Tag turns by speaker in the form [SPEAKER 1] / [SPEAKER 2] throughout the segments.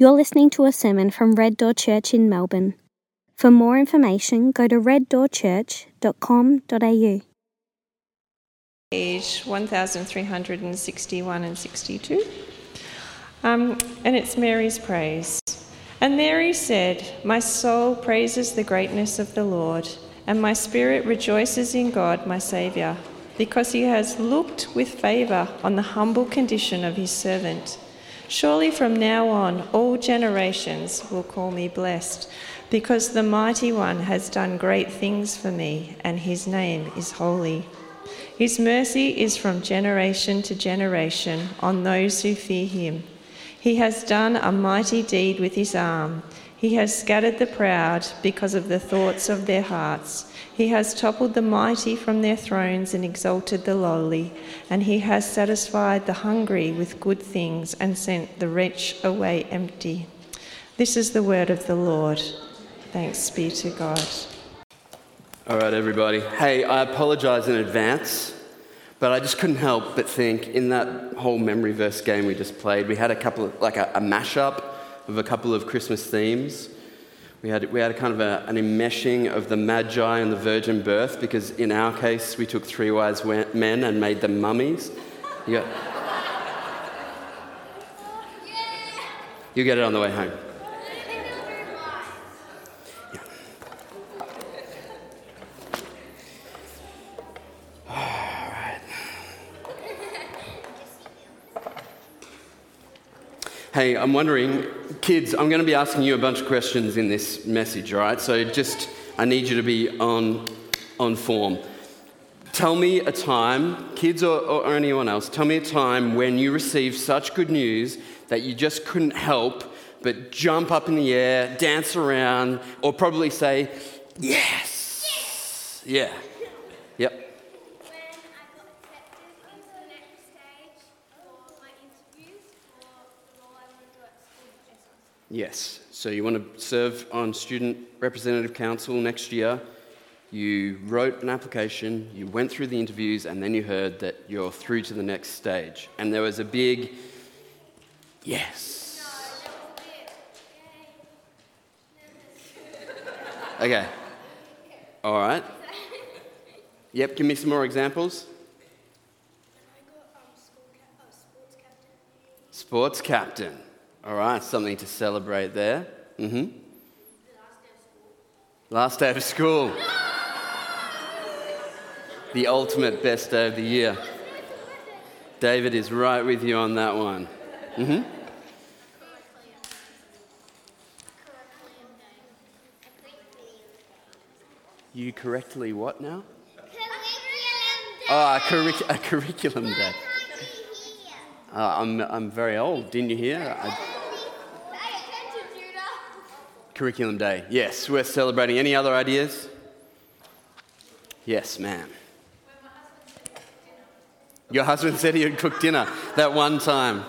[SPEAKER 1] You're listening to a sermon from Red Door Church in Melbourne. For more information, go to reddoorchurch.com.au.
[SPEAKER 2] Page 1361 and 62. Um, and it's Mary's praise. And Mary said, My soul praises the greatness of the Lord, and my spirit rejoices in God, my Saviour, because he has looked with favour on the humble condition of his servant. Surely from now on, all generations will call me blessed, because the Mighty One has done great things for me, and his name is holy. His mercy is from generation to generation on those who fear him. He has done a mighty deed with his arm. He has scattered the proud because of the thoughts of their hearts. He has toppled the mighty from their thrones and exalted the lowly, and he has satisfied the hungry with good things and sent the rich away empty. This is the word of the Lord. Thanks be to God.
[SPEAKER 3] All right, everybody. Hey, I apologize in advance, but I just couldn't help but think in that whole memory verse game we just played, we had a couple of, like a, a mashup of a couple of Christmas themes. We had, we had a kind of a, an enmeshing of the Magi and the virgin birth because, in our case, we took three wise men and made them mummies. You, got, you get it on the way home. Hey, I'm wondering, kids, I'm going to be asking you a bunch of questions in this message, all right? So just, I need you to be on, on form. Tell me a time, kids or, or anyone else, tell me a time when you received such good news that you just couldn't help but jump up in the air, dance around, or probably say, Yes! yes. Yeah. Yep. Yes. So you want to serve on Student Representative Council next year. You wrote an application, you went through the interviews, and then you heard that you're through to the next stage. And there was a big yes. Okay. All right. Yep, give me some more examples. Sports captain. All right, something to celebrate there. Mm-hmm. Last day of school. the ultimate best day of the year. David is right with you on that one. Mm-hmm. You correctly what now? Oh, a, curric- a curriculum day. Uh, I'm, I'm very old, didn't you hear? I... Curriculum Day. Yes, we're celebrating. Any other ideas? Yes, ma'am. Your husband said he had cooked dinner that one time.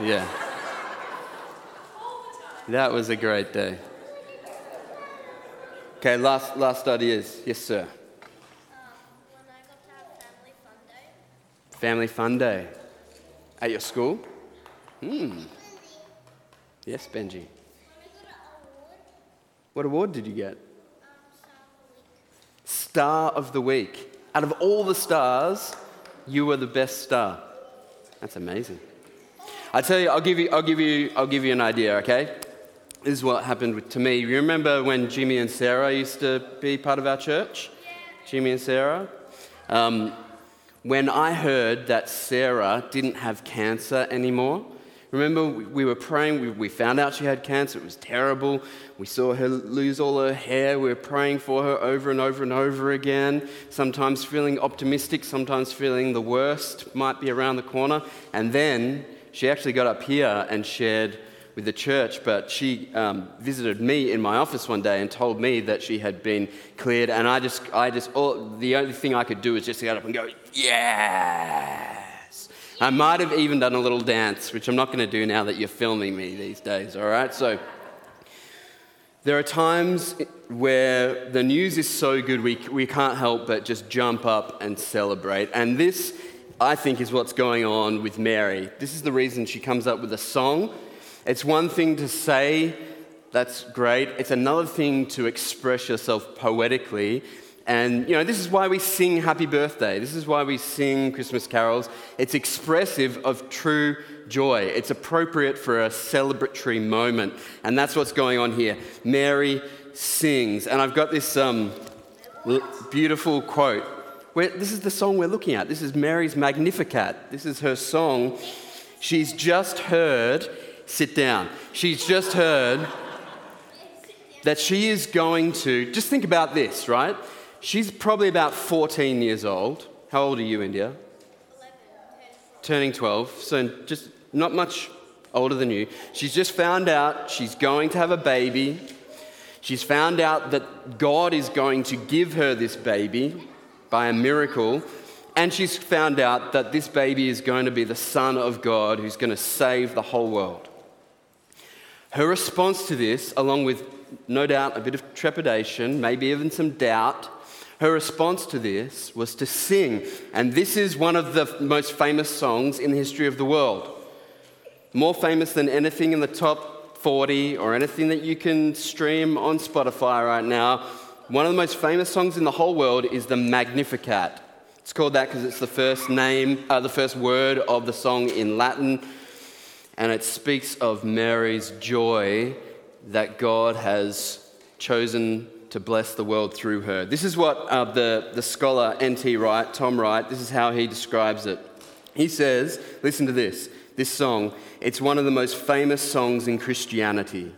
[SPEAKER 3] Yeah. That was a great day. Okay, last, last ideas. Yes, sir. Family Fun Day. At your school? Hmm. Yes, Benji. What award did you get? Star of the Week. Out of all the stars, you were the best star. That's amazing. I tell you, I'll give you, I'll give you, I'll give you an idea. Okay, this is what happened to me. You remember when Jimmy and Sarah used to be part of our church? Jimmy and Sarah. Um, when I heard that Sarah didn't have cancer anymore. Remember, we were praying, we found out she had cancer. It was terrible. We saw her lose all her hair. We were praying for her over and over and over again, sometimes feeling optimistic, sometimes feeling the worst might be around the corner. And then she actually got up here and shared with the church, but she um, visited me in my office one day and told me that she had been cleared. And I just, I just, all, the only thing I could do was just get up and go, yes. I might have even done a little dance, which I'm not going to do now that you're filming me these days, all right? So there are times where the news is so good we, we can't help but just jump up and celebrate. And this I think, is what's going on with Mary. This is the reason she comes up with a song. It's one thing to say, that's great. It's another thing to express yourself poetically. And, you know, this is why we sing Happy Birthday. This is why we sing Christmas carols. It's expressive of true joy. It's appropriate for a celebratory moment. And that's what's going on here. Mary sings. And I've got this um, beautiful quote. This is the song we're looking at. This is Mary's Magnificat. This is her song. She's just heard, sit down. She's just heard that she is going to, just think about this, right? She's probably about 14 years old. How old are you, India? 11. Turning 12. So just not much older than you. She's just found out she's going to have a baby. She's found out that God is going to give her this baby by a miracle. And she's found out that this baby is going to be the Son of God who's going to save the whole world. Her response to this, along with no doubt a bit of trepidation, maybe even some doubt, her response to this was to sing. And this is one of the most famous songs in the history of the world. More famous than anything in the top 40 or anything that you can stream on Spotify right now. One of the most famous songs in the whole world is the Magnificat. It's called that because it's the first name, uh, the first word of the song in Latin, and it speaks of Mary's joy that God has chosen to bless the world through her. This is what uh, the, the scholar N.T. Wright, Tom Wright, this is how he describes it. He says, listen to this, this song, it's one of the most famous songs in Christianity.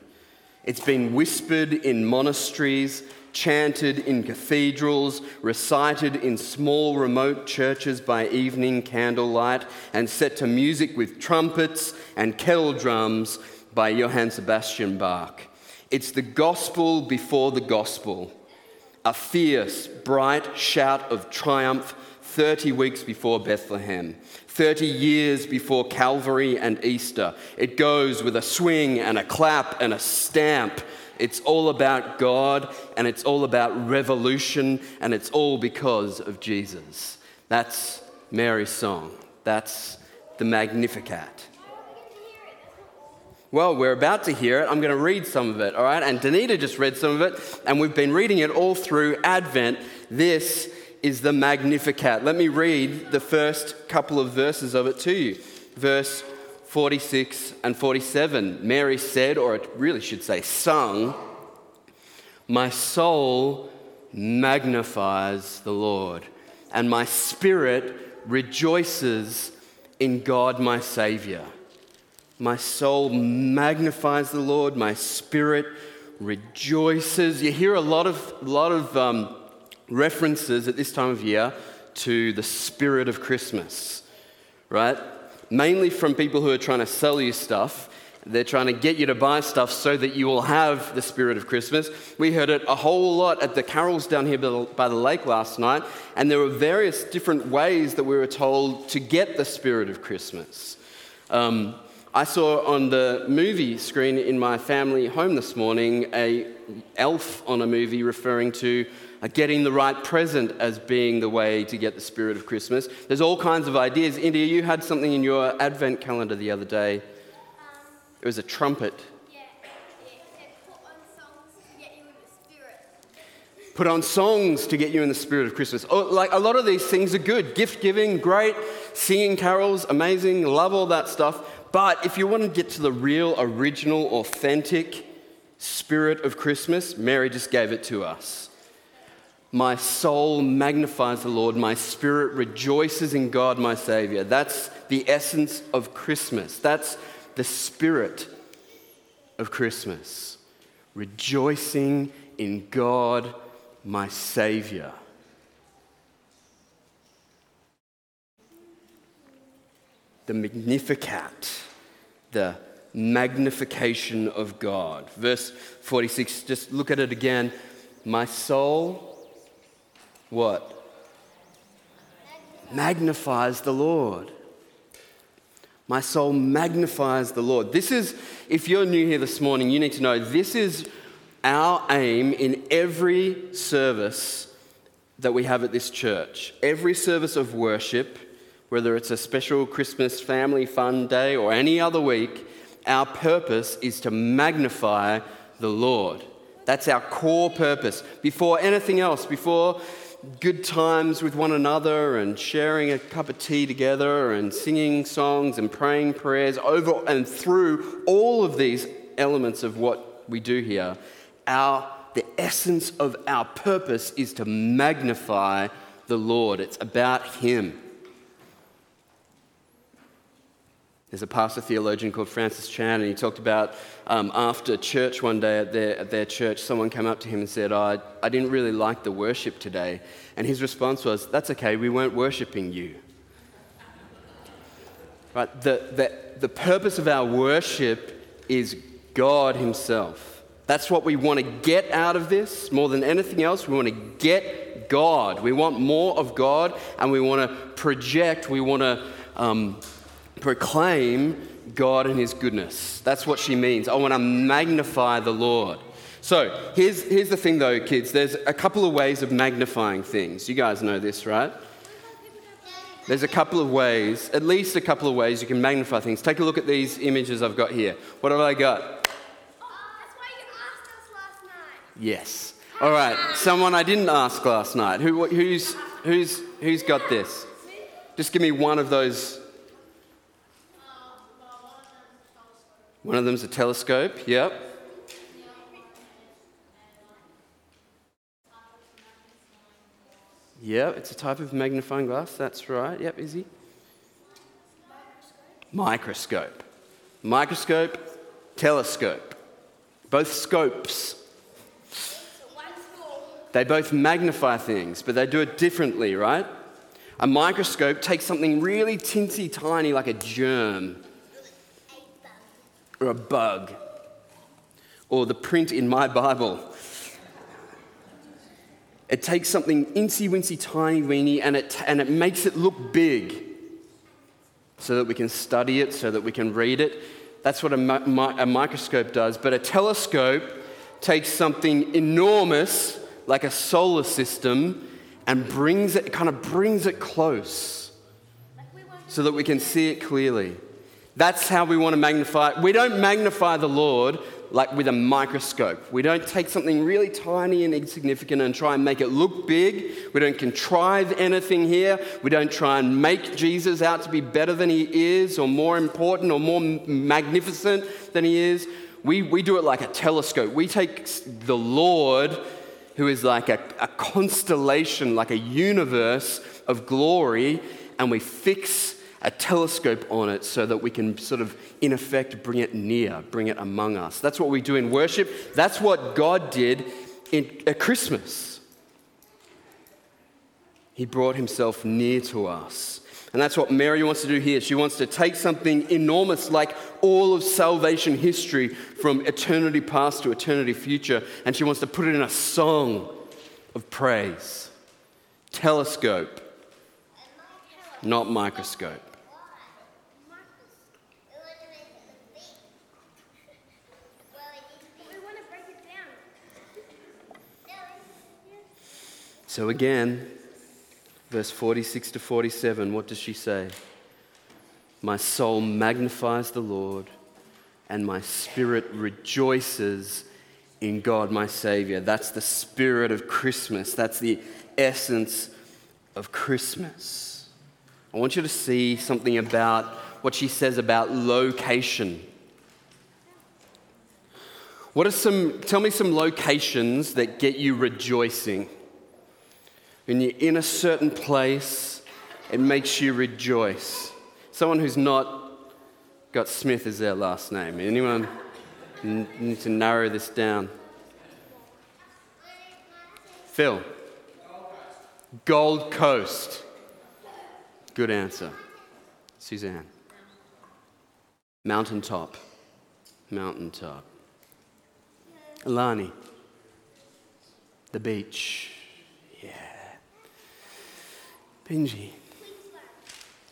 [SPEAKER 3] It's been whispered in monasteries, chanted in cathedrals, recited in small remote churches by evening candlelight, and set to music with trumpets and kettle drums by Johann Sebastian Bach. It's the gospel before the gospel, a fierce, bright shout of triumph 30 weeks before Bethlehem, 30 years before Calvary and Easter. It goes with a swing and a clap and a stamp. It's all about God and it's all about revolution and it's all because of Jesus. That's Mary's song. That's the Magnificat. Well, we're about to hear it. I'm going to read some of it, all right? And Danita just read some of it, and we've been reading it all through Advent. This is the Magnificat. Let me read the first couple of verses of it to you. Verse 46 and 47. Mary said, or it really should say, sung, My soul magnifies the Lord, and my spirit rejoices in God my Savior my soul magnifies the Lord, my spirit rejoices. You hear a lot of, lot of um, references at this time of year to the spirit of Christmas, right? Mainly from people who are trying to sell you stuff. They're trying to get you to buy stuff so that you will have the spirit of Christmas. We heard it a whole lot at the carols down here by the lake last night, and there were various different ways that we were told to get the spirit of Christmas. Um, I saw on the movie screen in my family home this morning a elf on a movie referring to uh, getting the right present as being the way to get the spirit of Christmas. There's all kinds of ideas. India, you had something in your advent calendar the other day. It was a trumpet. Yeah, put on songs to get you in the spirit of Christmas. Oh, like a lot of these things are good. Gift giving, great. Singing carols, amazing. Love all that stuff. But if you want to get to the real, original, authentic spirit of Christmas, Mary just gave it to us. My soul magnifies the Lord, my spirit rejoices in God, my Savior. That's the essence of Christmas. That's the spirit of Christmas. Rejoicing in God, my Savior. The Magnificat the magnification of God. Verse 46, just look at it again. My soul, what? Magnifies the Lord. My soul magnifies the Lord. This is, if you're new here this morning, you need to know this is our aim in every service that we have at this church. Every service of worship, whether it's a special Christmas family fun day or any other week, our purpose is to magnify the Lord. That's our core purpose. Before anything else, before good times with one another and sharing a cup of tea together and singing songs and praying prayers over and through all of these elements of what we do here, our, the essence of our purpose is to magnify the Lord. It's about Him. There's a pastor theologian called Francis Chan, and he talked about um, after church one day at their, at their church, someone came up to him and said, oh, I, I didn't really like the worship today. And his response was, That's okay, we weren't worshiping you. Right? The, the, the purpose of our worship is God Himself. That's what we want to get out of this more than anything else. We want to get God. We want more of God, and we want to project, we want to. Um, proclaim God and His goodness. That's what she means. I want to magnify the Lord. So here's, here's the thing, though, kids. There's a couple of ways of magnifying things. You guys know this, right? There's a couple of ways, at least a couple of ways you can magnify things. Take a look at these images I've got here. What have I got? Yes. All right. Someone I didn't ask last night. Who, who's, who's, who's got this? Just give me one of those One of them's a telescope, yep. Yep, it's a type of magnifying glass, that's right. Yep, Izzy. Microscope. Microscope, telescope. Both scopes. They both magnify things, but they do it differently, right? A microscope takes something really teensy tiny like a germ or a bug or the print in my Bible. It takes something incy wincy tiny weeny and it, and it makes it look big so that we can study it, so that we can read it. That's what a, mi- a microscope does. But a telescope takes something enormous, like a solar system, and brings it, kind of brings it close so that we can see it clearly. That's how we want to magnify. We don't magnify the Lord like with a microscope. We don't take something really tiny and insignificant and try and make it look big. We don't contrive anything here. We don't try and make Jesus out to be better than he is or more important or more magnificent than he is. We, we do it like a telescope. We take the Lord, who is like a, a constellation, like a universe of glory, and we fix a telescope on it so that we can sort of, in effect, bring it near, bring it among us. That's what we do in worship. That's what God did in, at Christmas. He brought himself near to us. And that's what Mary wants to do here. She wants to take something enormous like all of salvation history from eternity past to eternity future, and she wants to put it in a song of praise. Telescope, not microscope. So again, verse 46 to 47, what does she say? My soul magnifies the Lord, and my spirit rejoices in God, my Savior. That's the spirit of Christmas. That's the essence of Christmas. I want you to see something about what she says about location. What are some, tell me some locations that get you rejoicing? When you're in a certain place, it makes you rejoice. Someone who's not got Smith as their last name. Anyone need to narrow this down? Phil. Gold Coast. Good answer. Suzanne. Mountaintop. Mountaintop. Alani. The beach. Benji.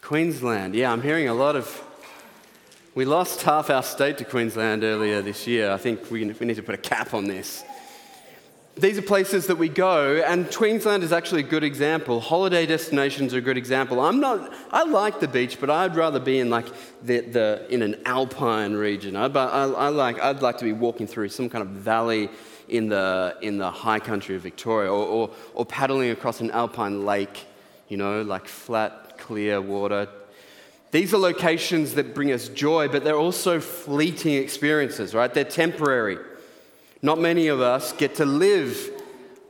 [SPEAKER 3] Queensland. Yeah, I'm hearing a lot of. We lost half our state to Queensland earlier this year. I think we, we need to put a cap on this. these are places that we go, and Queensland is actually a good example. Holiday destinations are a good example. I'm not, I like the beach, but I'd rather be in like the, the in an alpine region. I, I, I like, I'd like to be walking through some kind of valley in the, in the high country of Victoria, or, or, or paddling across an alpine lake, you know, like flat, clear water. These are locations that bring us joy, but they're also fleeting experiences, right? They're temporary. Not many of us get to live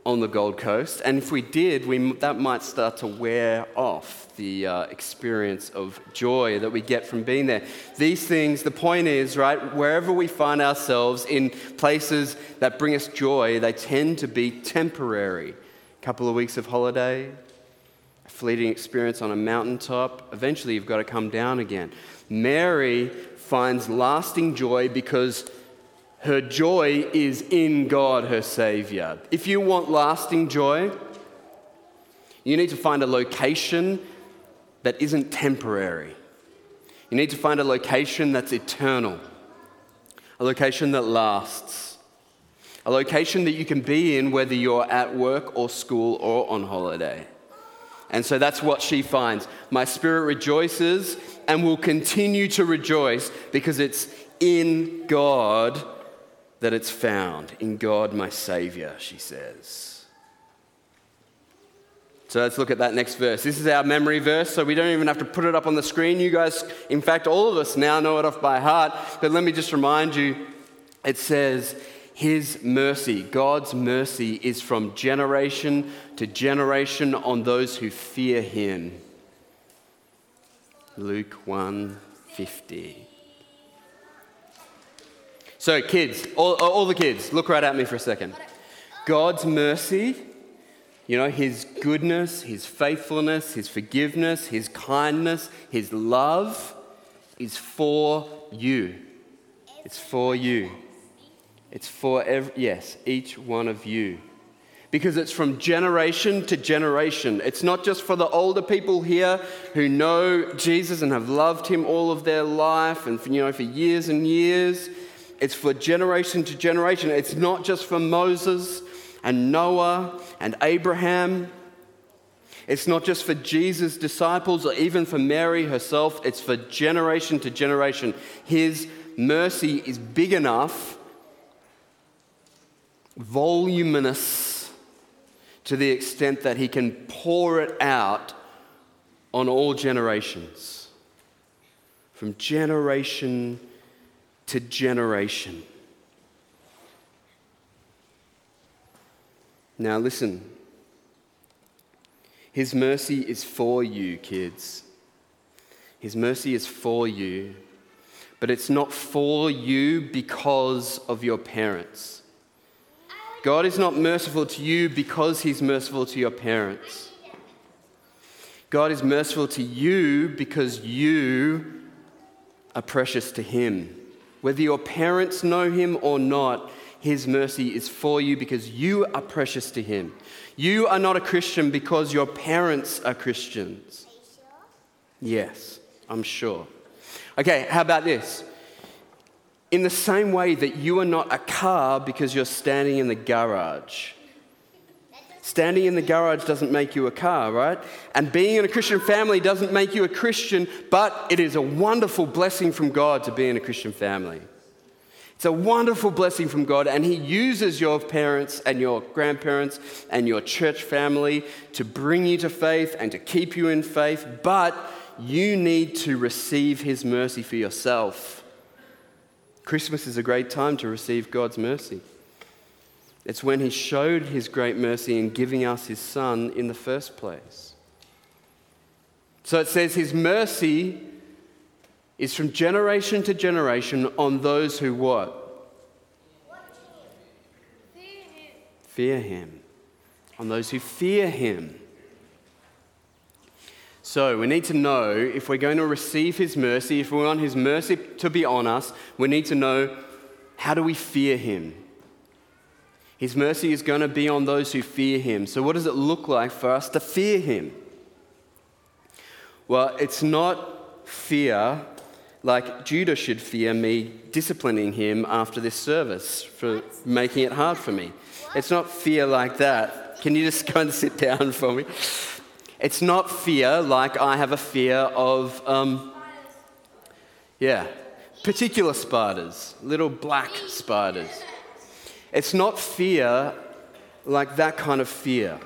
[SPEAKER 3] on the Gold Coast, and if we did, we, that might start to wear off the uh, experience of joy that we get from being there. These things, the point is, right, wherever we find ourselves in places that bring us joy, they tend to be temporary. A couple of weeks of holiday, a fleeting experience on a mountaintop, eventually you've got to come down again. Mary finds lasting joy because her joy is in God, her Savior. If you want lasting joy, you need to find a location that isn't temporary. You need to find a location that's eternal, a location that lasts, a location that you can be in whether you're at work or school or on holiday. And so that's what she finds. My spirit rejoices and will continue to rejoice because it's in God that it's found in God, my Savior, she says. So let's look at that next verse. This is our memory verse, so we don't even have to put it up on the screen. You guys, in fact, all of us now know it off by heart. But let me just remind you it says, His mercy, God's mercy, is from generation to generation on those who fear Him. Luke 1 50. So, kids, all, all the kids, look right at me for a second. God's mercy, you know, His goodness, His faithfulness, His forgiveness, His kindness, His love is for you. It's for you. It's for, every, yes, each one of you. Because it's from generation to generation. It's not just for the older people here who know Jesus and have loved Him all of their life and, you know, for years and years. It's for generation to generation. It's not just for Moses and Noah and Abraham. It's not just for Jesus' disciples or even for Mary herself. It's for generation to generation. His mercy is big enough, voluminous, to the extent that he can pour it out on all generations. From generation to generation. Now, listen. His mercy is for you, kids. His mercy is for you, but it's not for you because of your parents. God is not merciful to you because He's merciful to your parents. God is merciful to you because you are precious to Him. Whether your parents know him or not, his mercy is for you because you are precious to him. You are not a Christian because your parents are Christians. Yes, I'm sure. Okay, how about this? In the same way that you are not a car because you're standing in the garage. Standing in the garage doesn't make you a car, right? And being in a Christian family doesn't make you a Christian, but it is a wonderful blessing from God to be in a Christian family. It's a wonderful blessing from God, and He uses your parents and your grandparents and your church family to bring you to faith and to keep you in faith, but you need to receive His mercy for yourself. Christmas is a great time to receive God's mercy. It's when he showed his great mercy in giving us his son in the first place. So it says his mercy is from generation to generation on those who what? Fear him. On those who fear him. So we need to know if we're going to receive his mercy, if we want his mercy to be on us, we need to know how do we fear him? His mercy is going to be on those who fear him. So, what does it look like for us to fear him? Well, it's not fear like Judah should fear me disciplining him after this service for making it hard for me. It's not fear like that. Can you just go and sit down for me? It's not fear like I have a fear of, um, yeah, particular spiders, little black spiders. It's not fear like that kind of fear.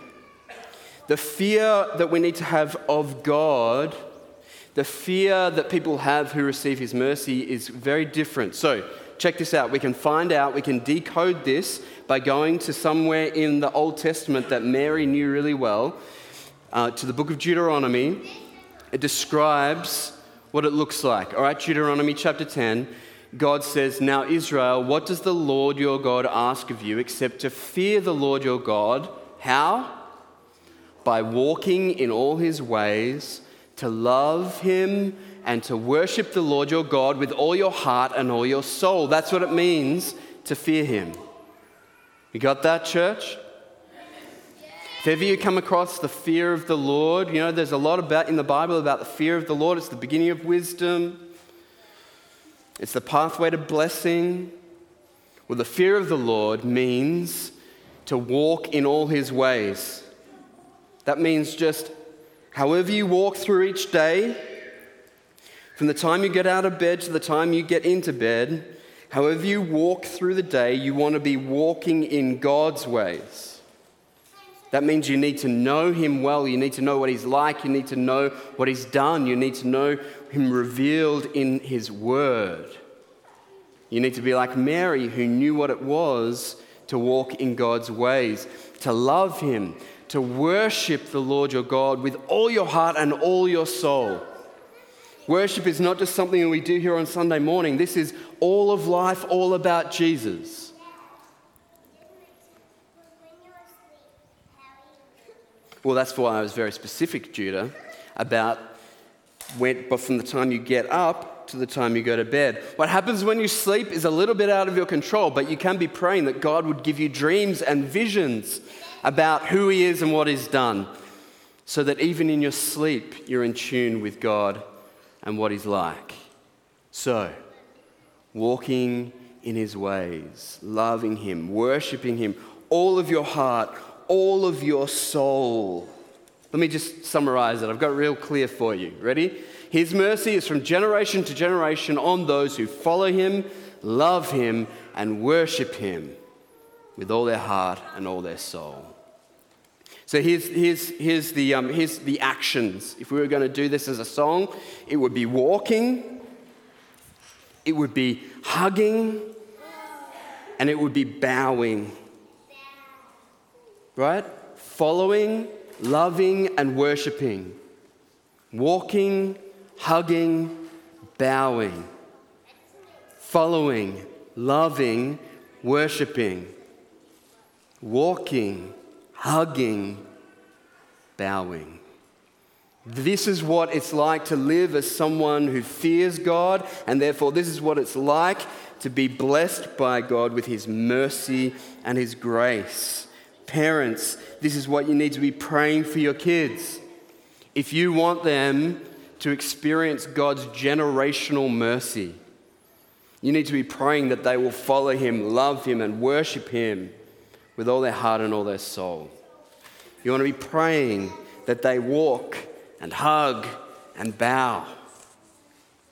[SPEAKER 3] The fear that we need to have of God the fear that people have who receive his mercy is very different. So, check this out. We can find out, we can decode this by going to somewhere in the Old Testament that Mary knew really well, uh, to the book of Deuteronomy. It describes what it looks like. All right, Deuteronomy chapter 10. God says, Now, Israel, what does the Lord your God ask of you except to fear the Lord your God? How? By walking in all his ways to love Him and to worship the Lord your God with all your heart and all your soul. That's what it means to fear Him. You got that, church? Ever you come across the fear of the Lord, you know, there's a lot about in the Bible about the fear of the Lord. It's the beginning of wisdom, it's the pathway to blessing. Well, the fear of the Lord means to walk in all his ways. That means just However, you walk through each day, from the time you get out of bed to the time you get into bed, however you walk through the day, you want to be walking in God's ways. That means you need to know Him well. You need to know what He's like. You need to know what He's done. You need to know Him revealed in His Word. You need to be like Mary, who knew what it was to walk in God's ways, to love Him, to worship the Lord your God with all your heart and all your soul. Worship is not just something that we do here on Sunday morning, this is all of life, all about Jesus. Well, that's why I was very specific, Judah, about when, but from the time you get up to the time you go to bed. What happens when you sleep is a little bit out of your control, but you can be praying that God would give you dreams and visions about who He is and what He's done, so that even in your sleep, you're in tune with God and what He's like. So, walking in His ways, loving Him, worshiping Him, all of your heart, all of your soul. Let me just summarize it. I've got it real clear for you. Ready? His mercy is from generation to generation on those who follow him, love him, and worship him with all their heart and all their soul. So here's, here's, here's, the, um, here's the actions. If we were going to do this as a song, it would be walking, it would be hugging, and it would be bowing. Right? Following, loving, and worshiping. Walking, hugging, bowing. Following, loving, worshiping walking, hugging, bowing. This is what it's like to live as someone who fears God, and therefore, this is what it's like to be blessed by God with His mercy and His grace. Parents, this is what you need to be praying for your kids. If you want them to experience God's generational mercy, you need to be praying that they will follow Him, love Him, and worship Him with all their heart and all their soul. You want to be praying that they walk and hug and bow.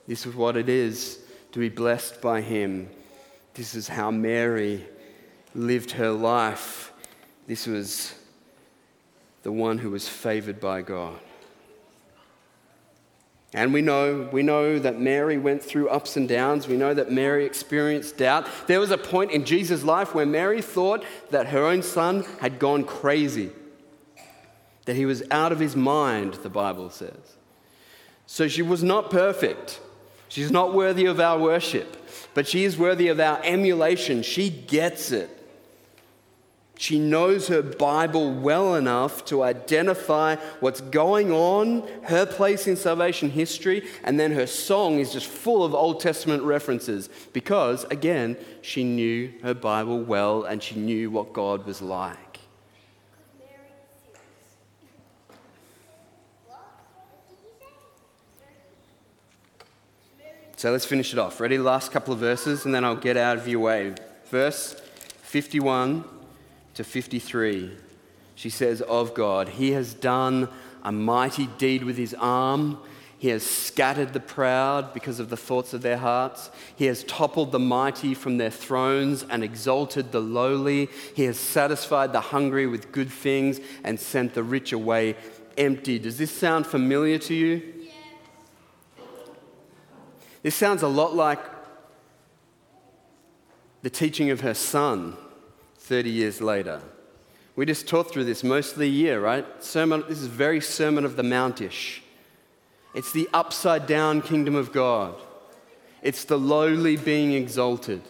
[SPEAKER 3] This is what it is to be blessed by Him. This is how Mary lived her life. This was the one who was favored by God. And we know, we know that Mary went through ups and downs. We know that Mary experienced doubt. There was a point in Jesus' life where Mary thought that her own son had gone crazy, that he was out of his mind, the Bible says. So she was not perfect. She's not worthy of our worship, but she is worthy of our emulation. She gets it. She knows her Bible well enough to identify what's going on, her place in salvation history, and then her song is just full of Old Testament references because, again, she knew her Bible well and she knew what God was like. So let's finish it off. Ready? Last couple of verses, and then I'll get out of your way. Verse 51 to 53. She says, Of God, He has done a mighty deed with His arm. He has scattered the proud because of the thoughts of their hearts. He has toppled the mighty from their thrones and exalted the lowly. He has satisfied the hungry with good things and sent the rich away empty. Does this sound familiar to you? This sounds a lot like the teaching of her son 30 years later. We just taught through this most of the year, right? Sermon, this is very Sermon of the Mountish. It's the upside down kingdom of God. It's the lowly being exalted,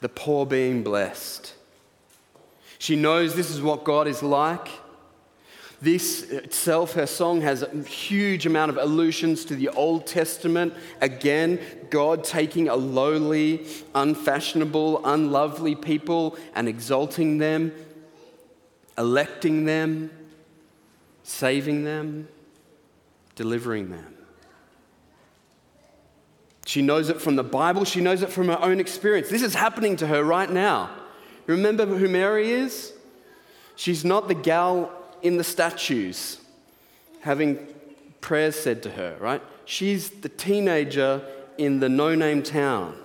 [SPEAKER 3] the poor being blessed. She knows this is what God is like. This itself, her song, has a huge amount of allusions to the Old Testament. Again, God taking a lowly, unfashionable, unlovely people and exalting them, electing them, saving them, delivering them. She knows it from the Bible, she knows it from her own experience. This is happening to her right now. Remember who Mary is? She's not the gal in the statues having prayers said to her, right? She's the teenager in the no name town.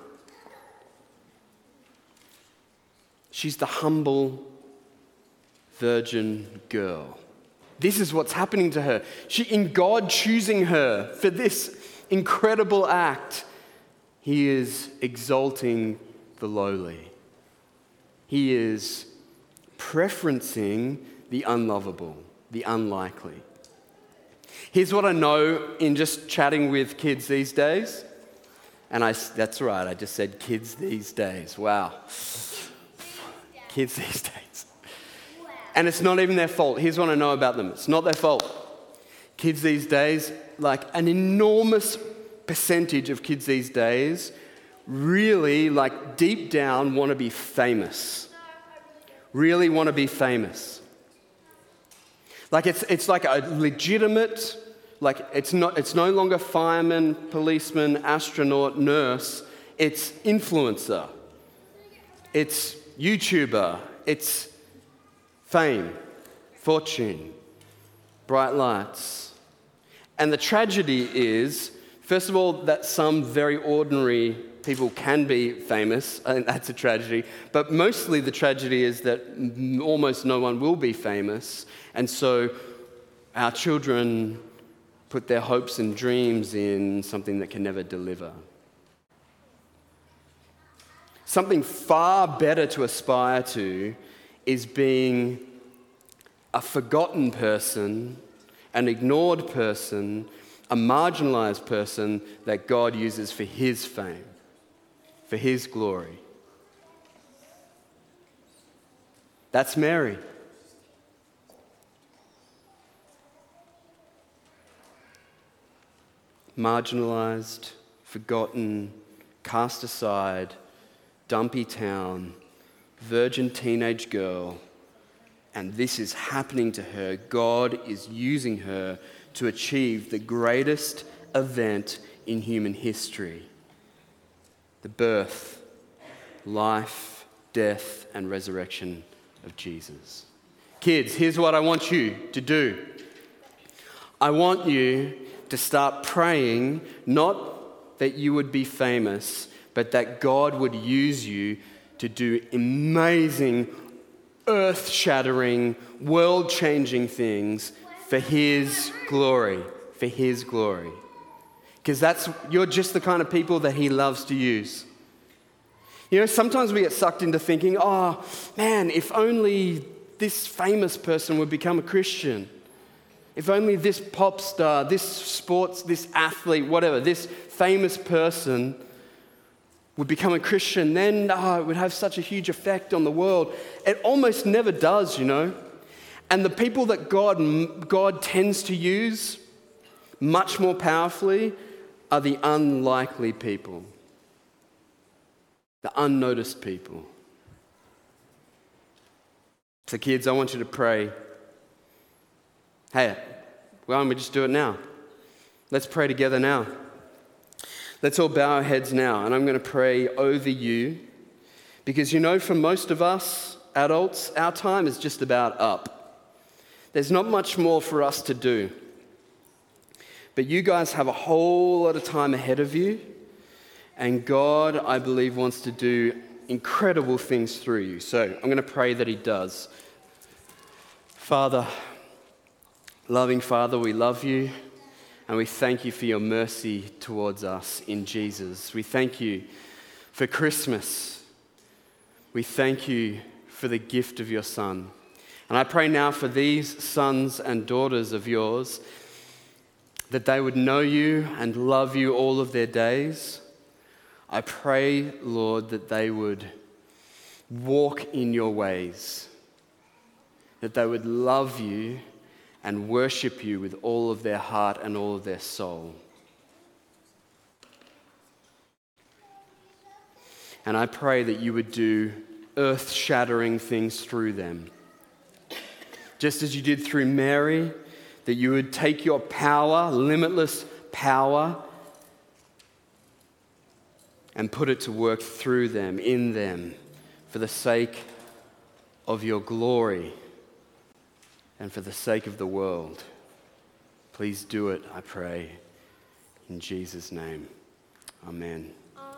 [SPEAKER 3] She's the humble virgin girl. This is what's happening to her. She, in God choosing her for this incredible act, He is exalting the lowly. He is preferencing the unlovable, the unlikely. Here's what I know in just chatting with kids these days. And I, that's right, I just said kids these days. Wow. Kids these days. And it's not even their fault. Here's what I know about them it's not their fault. Kids these days, like an enormous percentage of kids these days, really, like deep down, want to be famous. Really want to be famous. Like it's, it's like a legitimate, like it's, not, it's no longer fireman, policeman, astronaut, nurse. It's influencer. It's YouTuber. It's fame, fortune, bright lights. And the tragedy is, first of all, that some very ordinary people can be famous, and that's a tragedy. But mostly the tragedy is that almost no one will be famous. And so our children put their hopes and dreams in something that can never deliver. Something far better to aspire to is being a forgotten person, an ignored person, a marginalized person that God uses for His fame, for His glory. That's Mary. Marginalized, forgotten, cast aside, dumpy town virgin teenage girl, and this is happening to her. God is using her to achieve the greatest event in human history the birth, life, death, and resurrection of Jesus. Kids, here's what I want you to do I want you to start praying not that you would be famous, but that God would use you to do amazing, earth shattering, world changing things for His glory. For His glory. Because that's, you're just the kind of people that He loves to use. You know, sometimes we get sucked into thinking, oh, man, if only this famous person would become a Christian. If only this pop star, this sports, this athlete, whatever, this famous person would become a Christian, then oh, it would have such a huge effect on the world. It almost never does, you know. And the people that God, God tends to use much more powerfully are the unlikely people, the unnoticed people. So, kids, I want you to pray. Hey, why don't we just do it now? Let's pray together now. Let's all bow our heads now, and I'm going to pray over you because you know, for most of us adults, our time is just about up. There's not much more for us to do. But you guys have a whole lot of time ahead of you, and God, I believe, wants to do incredible things through you. So I'm going to pray that He does. Father, loving Father, we love you. And we thank you for your mercy towards us in Jesus. We thank you for Christmas. We thank you for the gift of your Son. And I pray now for these sons and daughters of yours that they would know you and love you all of their days. I pray, Lord, that they would walk in your ways, that they would love you and worship you with all of their heart and all of their soul. And I pray that you would do earth shattering things through them. Just as you did through Mary, that you would take your power, limitless power, and put it to work through them, in them, for the sake of your glory and for the sake of the world. Please do it, I pray. In Jesus' name, amen.